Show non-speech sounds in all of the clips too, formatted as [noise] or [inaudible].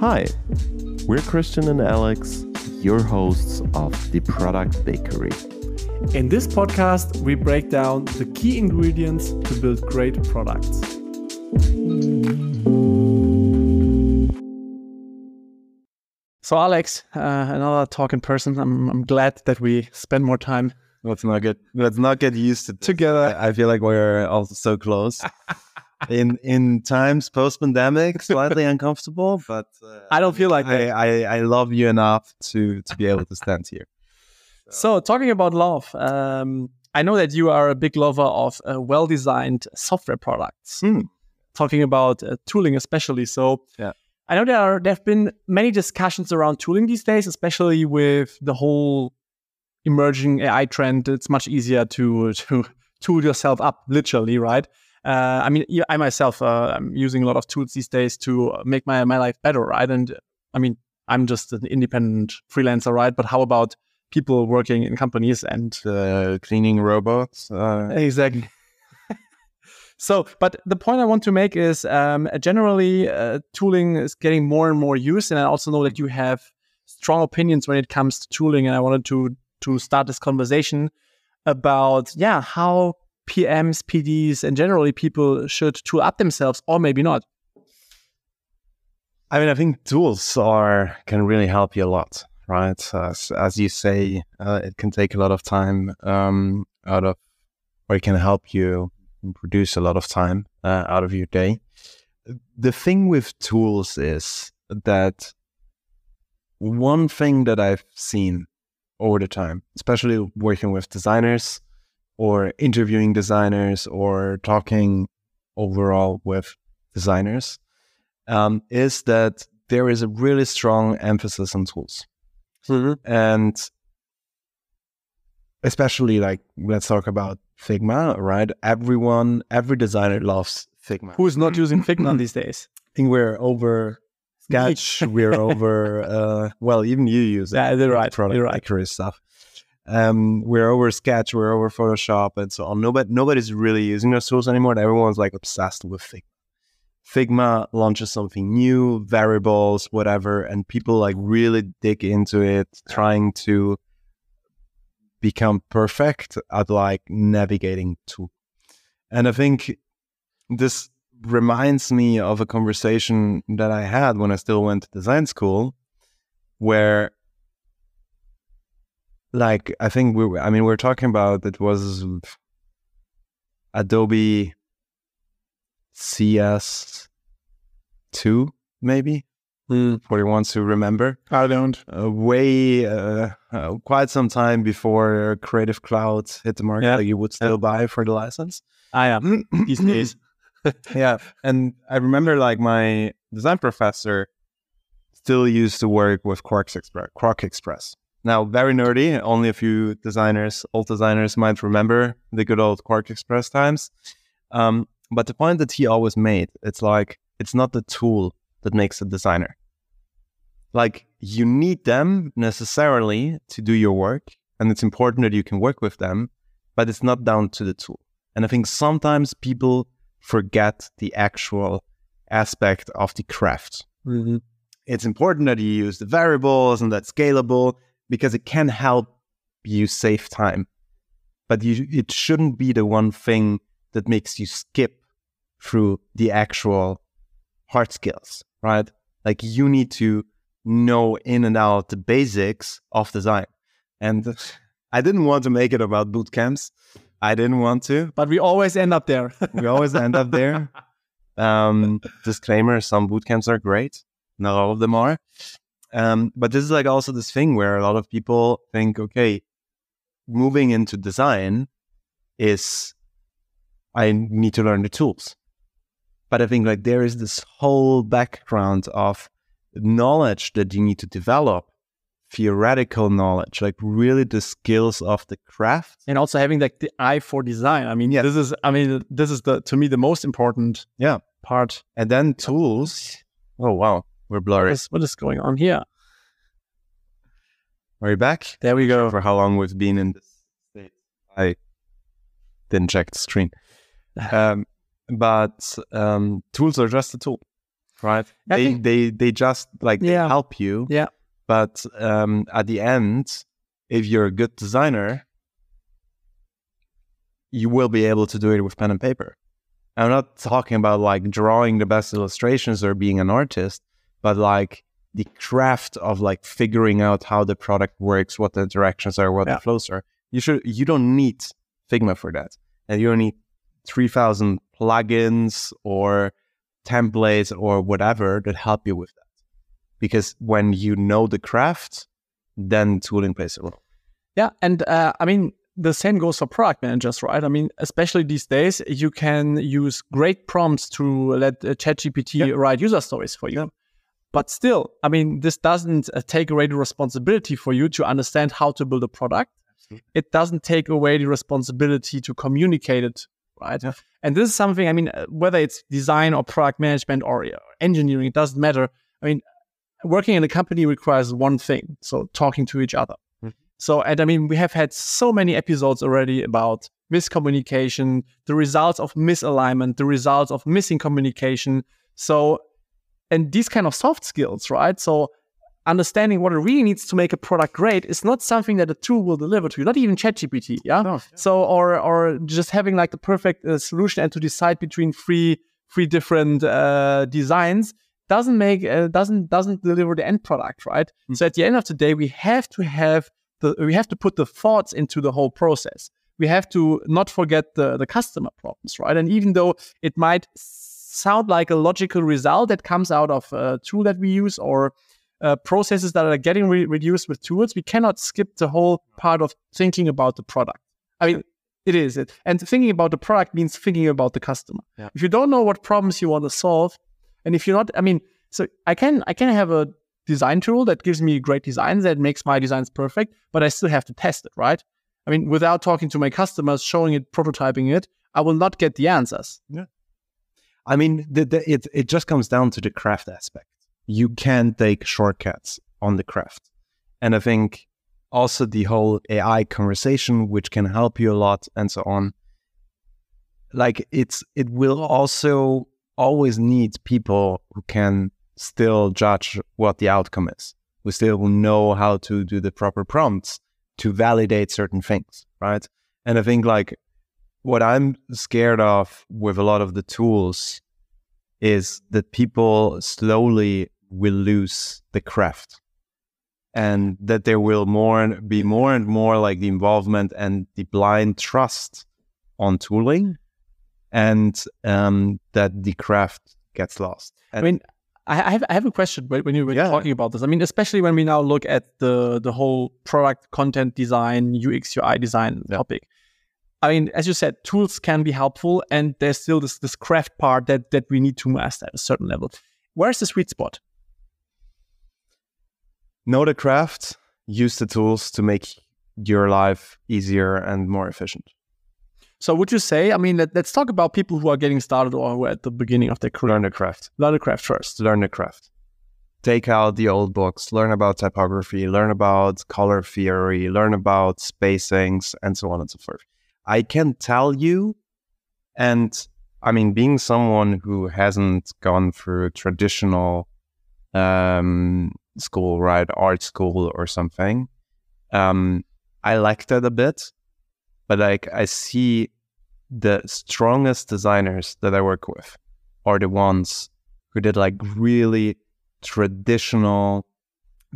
Hi, we're Christian and Alex, your hosts of The Product Bakery. In this podcast, we break down the key ingredients to build great products. So, Alex, uh, another talk in person. I'm, I'm glad that we spend more time Let's not get let's not get used to this. together. I feel like we're also so close. [laughs] in in times post pandemic, slightly uncomfortable, but uh, I don't feel like I, that. I I love you enough to to be able to stand here. So, talking about love, um, I know that you are a big lover of uh, well designed software products. Hmm. Talking about uh, tooling, especially. So, Yeah. I know there are there have been many discussions around tooling these days, especially with the whole emerging AI trend. It's much easier to to [laughs] tool yourself up, literally, right? Uh, I mean, I myself, uh, I'm using a lot of tools these days to make my my life better, right? And I mean, I'm just an independent freelancer, right? But how about people working in companies and The cleaning robots. Uh, exactly [laughs] so but the point i want to make is um, generally uh, tooling is getting more and more used and i also know that you have strong opinions when it comes to tooling and i wanted to to start this conversation about yeah how pms pds and generally people should tool up themselves or maybe not I mean, I think tools are can really help you a lot, right? As, as you say, uh, it can take a lot of time um, out of, or it can help you produce a lot of time uh, out of your day. The thing with tools is that one thing that I've seen over the time, especially working with designers or interviewing designers or talking overall with designers, um, is that there is a really strong emphasis on tools. And especially like, let's talk about Figma, right? Everyone, every designer loves Figma. who is not using figma [laughs] these days I think we're over Sketch, we're [laughs] over, uh, well, even you use it. yeah you're right Product you're right stuff. Um, we're over Sketch, we're over Photoshop, and so on. Nobody, nobody's really using those tools anymore. Everyone's like obsessed with Figma. Figma launches something new, variables, whatever, and people like really dig into it, trying to become perfect at like navigating tool. And I think this reminds me of a conversation that I had when I still went to design school, where like I think we were, I mean we are talking about it was Adobe CS two maybe? For the ones who remember. I don't uh, way uh, uh, quite some time before Creative Cloud hit the market Yeah. you would still buy for the license. I am. [clears throat] These days yeah and i remember like my design professor still used to work with QuarkXPress quark express. Now very nerdy only a few designers old designers might remember the good old QuarkXPress times. Um, but the point that he always made it's like it's not the tool that makes a designer. Like you need them necessarily to do your work and it's important that you can work with them but it's not down to the tool. And i think sometimes people forget the actual aspect of the craft. Mm-hmm. It's important that you use the variables and that's scalable because it can help you save time. But you, it shouldn't be the one thing that makes you skip through the actual hard skills, right? Like you need to know in and out the basics of design. And I didn't want to make it about boot camps. I didn't want to but we always end up there [laughs] we always end up there. Um, disclaimer: some boot camps are great, not all of them are. Um, but this is like also this thing where a lot of people think, okay, moving into design is I need to learn the tools. But I think like there is this whole background of knowledge that you need to develop, theoretical knowledge, like really the skills of the craft. and also having like the eye for design. I mean, yeah, this is I mean this is the to me the most important Yeah. part. And then tools. Oh wow, we're What blurry. is, what is going on here? Are you back? There we go. For how long we've been in this state? I didn't check the screen. [laughs] Um, but um, tools are just a tool, right? I they think- they they just like they Yeah. help you. Yeah. But um, at the end, if you're a good designer, you will be able to do it with pen and paper. I'm not talking about like drawing the best illustrations or being an artist, but like the craft of like figuring out how the product works, what the interactions are, what Yeah. the flows are. You should you don't need Figma for that. And you don't need three thousand plugins or templates or whatever that help you with that. Because when you know the craft, then tooling plays a role. Yeah, and uh, I mean the same goes for product managers, right? I mean, especially these days, you can use great prompts to let uh, ChatGPT Yeah. write user stories for you. Yeah. But still, I mean, this doesn't uh, take away the responsibility for you to understand how to build a product. Absolutely. It doesn't take away the responsibility to communicate it, right? Yeah. And this is something. I mean, uh, whether it's design or product management or uh, engineering, it doesn't matter. I mean, working in a company requires one thing: so talking to each other. So, and I mean, we have had so many episodes already about miscommunication, the results of misalignment, the results of missing communication. So, and these kind of soft skills, right? So, understanding what it really needs to make a product great is not something that a tool will deliver to you, not even ChatGPT. Yeah. So, or or just having like the perfect uh, solution and to decide between three three different uh, designs doesn't make uh, doesn't doesn't deliver the end product, right? So at the end of the day, we have to have the we have to put the thoughts into the whole process. We have to not forget the the customer problems, right? And even though it might sound like a logical result that comes out of a tool that we use or uh, processes that are getting re- reduced with tools, we cannot skip the whole part of thinking about the product. I mean, it is it, and thinking about the product means thinking about the customer. Yeah. If you don't know what problems you want to solve, and if you're not, I mean, so I can I can have a design tool that gives me great designs that makes my designs perfect, but I still have to test it, right? I mean, without talking to my customers, showing it, prototyping it, I will not get the answers. Yeah. I mean, the, the, it it just comes down to the craft aspect. You can take shortcuts on the craft, and I think also the whole AI conversation, which can help you a lot, and so on. Like it's it will also always need people who can still judge what the outcome is. We still know how to do the proper prompts to validate certain things, right? And I think like what I'm scared of with a lot of the tools is that people slowly will lose the craft and that there will more and be more and more like the involvement and the blind trust on tooling and um, that the craft gets lost. I mean, I have, I have a question when when you were Yeah. talking about this. I mean, especially when we now look at the the whole product content design, UX UI design Yeah. topic. I mean, as you said, tools can be helpful, and there's still this this craft part that that we need to master at a certain level. Where's the sweet spot? know the craft, use the tools to make your life easier and more efficient. So, would you say? I mean, let, us talk about people who are getting started or who are at the beginning of their career. Learn the craft. Learn the craft first. learn the craft. Take out the old books, learn about typography, learn about color theory, learn about spacings, and so on and so forth. I can tell you, and I mean, being someone who hasn't gone through traditional um, school, right, art school or something, um, I like that a bit. But like, I see the strongest designers that I work with are the ones who did like really traditional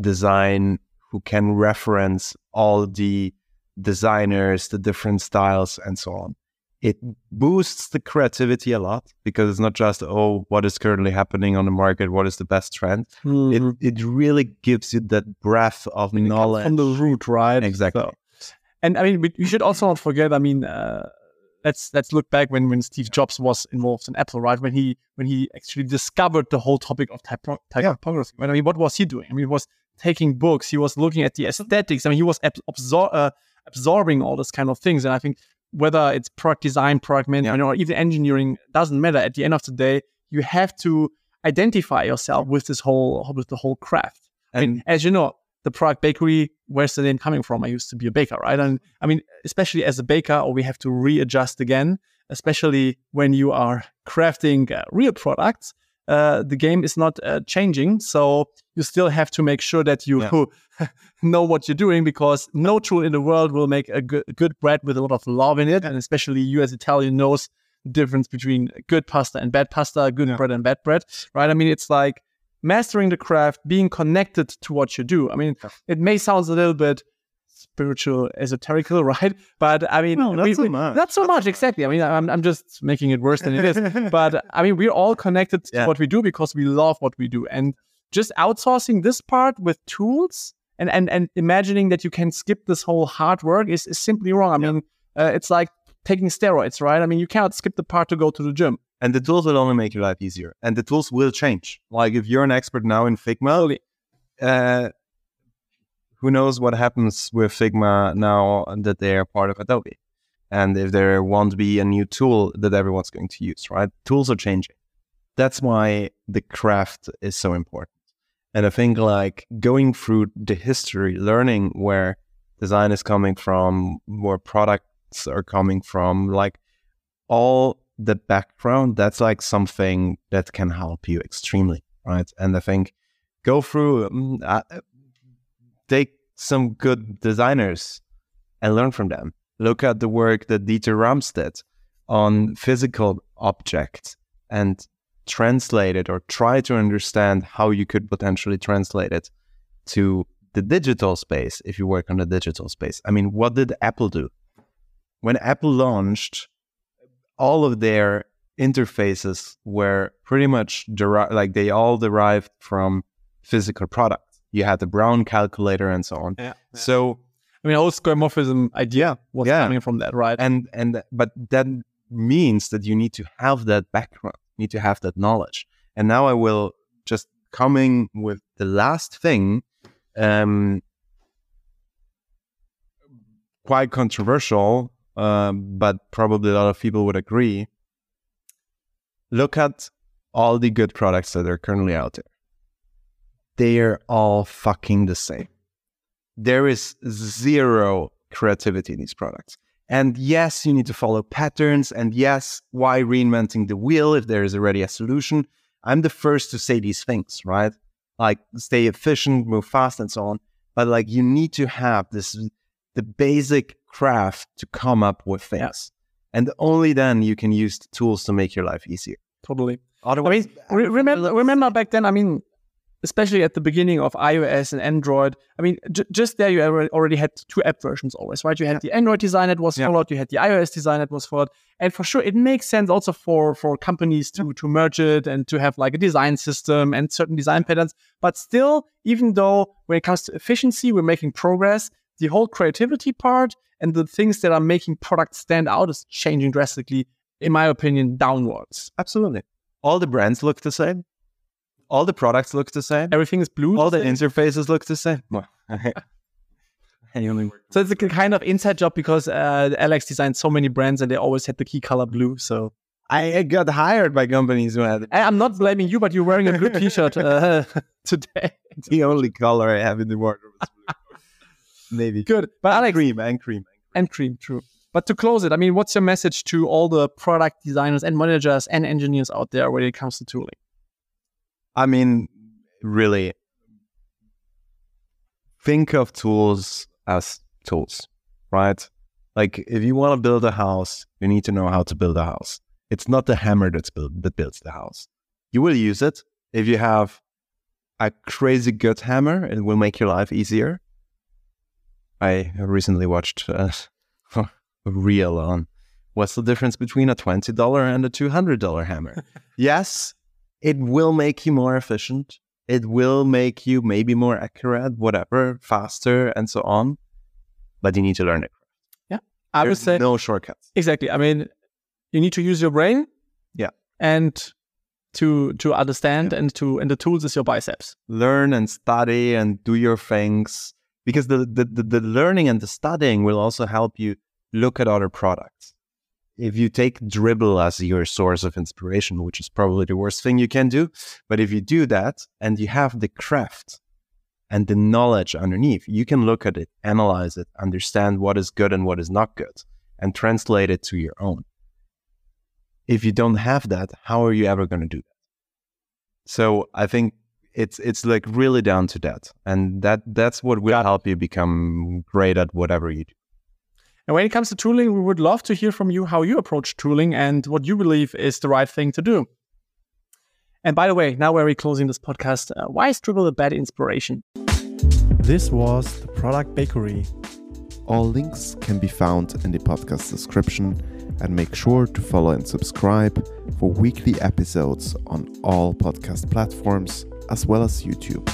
design who can reference all the designers, the different styles, and so on. It boosts the creativity a lot because it's not just, oh, what is currently happening on the market? What is the best trend? Mhm. It, it really gives you that breadth of knowledge. from the root, right? Exactly. So- and I mean, we, we should also not forget. I mean, uh, let's let's look back when when Steve Jobs was involved in Apple, right? When he when he actually discovered the whole topic of typo- typography. Right? I mean, what was he doing? I mean, he was taking books. He was looking at the aesthetics. I mean, he was ab- absor- uh, absorbing all this kind of things. And I think whether it's product design, product management, or even engineering, doesn't matter. At the end of the day, you have to identify yourself with this whole with the whole craft. I mean, as you know, the product bakery, where's the name coming from? I used to be a baker, right? And I mean, especially as a baker, or we have to readjust again. especially when you are crafting uh, real products. Uh, the game is not uh, changing, so you still have to make sure that you Yeah. [laughs] know what you're doing because no tool in the world will make a good, good bread with a lot of love in it, and especially you as Italian knows the difference between good pasta and bad pasta, good Yeah. bread and bad bread, right? I mean, it's like mastering the craft, being connected to what you do. I mean, Yeah. it may sound a little bit spiritual, esoterical, [laughs] right? But I mean, No, not we- so we- much. Not so much, exactly. I mean, I'm, I'm just making it worse than it is. [laughs] but I mean, we're all connected to what we do because we love what we do. And just outsourcing this part with tools and, and, and imagining that you can skip this whole hard work is, is simply wrong. I Yeah. mean, uh, it's like taking steroids, right? I mean, you cannot skip the part to go to the gym. And the tools will only make your life easier. And the tools will change. Like if you're an expert now in figma uh, who knows what happens with figma now that they are part of adobe? And if there won't be a new tool that everyone's going to use right? Tools are changing. That's why the craft is so important. And i think like going through the history learning where design is coming from where products are coming from like all the background that's like something that can help you extremely right? And i think go through mm, uh, take some good designers and learn from them. Look at the work that dieter rams did on physical objects and translate it or try to understand how you could potentially translate it to the digital space if you work on the digital space. I mean what did apple do? When apple launched all of their interfaces were pretty much derived, like they all derived from physical products. You had the Braun calculator and so on. Yeah. So I mean, whole skeuomorphism idea was Yeah. coming from that, right? and and but that means that you need to have that background, need to have that knowledge. And now I will just coming with the last thing, um, quite controversial, um, but probably a lot of people would agree. Look at all the good products that are currently out there. They're all fucking the same. There is zero creativity in these products. And yes, you need to follow patterns. And yes, why reinventing the wheel if there is already a solution? I'm the first to say these things, right? Like stay efficient, move fast, and so on. But like you need to have this the basic craft to come up with things. And only then you can use the tools to make your life easier. totally. I Otherwise, mean, re- remember, remember back then. I mean, especially at the beginning of iOS and Android. I mean, j- just there you already had two app versions always, right? You had the Android design that was Yeah. followed, you had the iOS design that was followed, and for sure, it makes sense also for for companies to to merge it and to have like a design system and certain design patterns. But still, even though when it comes to efficiency, we're making progress. The whole creativity part and the things that are making products stand out is changing drastically, in my opinion, downwards. absolutely. All the brands look the same. All the products look the same. Everything is blue. All the interfaces look the same. [laughs] So it's a kind of inside job because uh, Alex designed so many brands and they always had the key color blue. So I got hired by companies who had I'm not blaming you, but you're wearing a blue T-shirt uh, [laughs] today. [laughs] the only color I have in the wardrobe is blue. Maybe. Good, but And Alex cream and cream. and cream, true. But to close it, I mean, what's your message to all the product designers and managers and engineers out there when it comes to tooling? I mean, really, think of tools as tools, right? Like if you want to build a house, you need to know how to build a house. It's not the hammer that's build, that builds the house. You will use it if you have a crazy good hammer. It will make your life easier. I recently watched uh, [laughs] a reel on what's the difference between a twenty dollar and a two hundred dollar hammer. [laughs] yes, it will make you more efficient. It will make you maybe more accurate, whatever, faster, and so on. But you need to learn it. Yeah, I would say no shortcuts. exactly. I mean, you need to use your brain. Yeah. And to to understand and to and the tools is your biceps. Learn and study and do your things because the, the, the, the learning and the studying will also help you look at other products. If you take Dribbble as your source of inspiration, which is probably the worst thing you can do, but if you do that and you have the craft and the knowledge underneath, you can look at it, analyze it, understand what is good and what is not good, and translate it to your own. if you don't have that, how are you ever going to do that? So I think it's it's like really down to that, and that that's what will help you become great at whatever you do. And when it comes to tooling, we would love to hear from you how you approach tooling and what you believe is the right thing to do. And by the way, now we're closing this podcast. Uh, why is Dribbble a bad inspiration? This was the Product Bakery. All links can be found in the podcast description and make sure to follow and subscribe for weekly episodes on all podcast platforms as well as YouTube.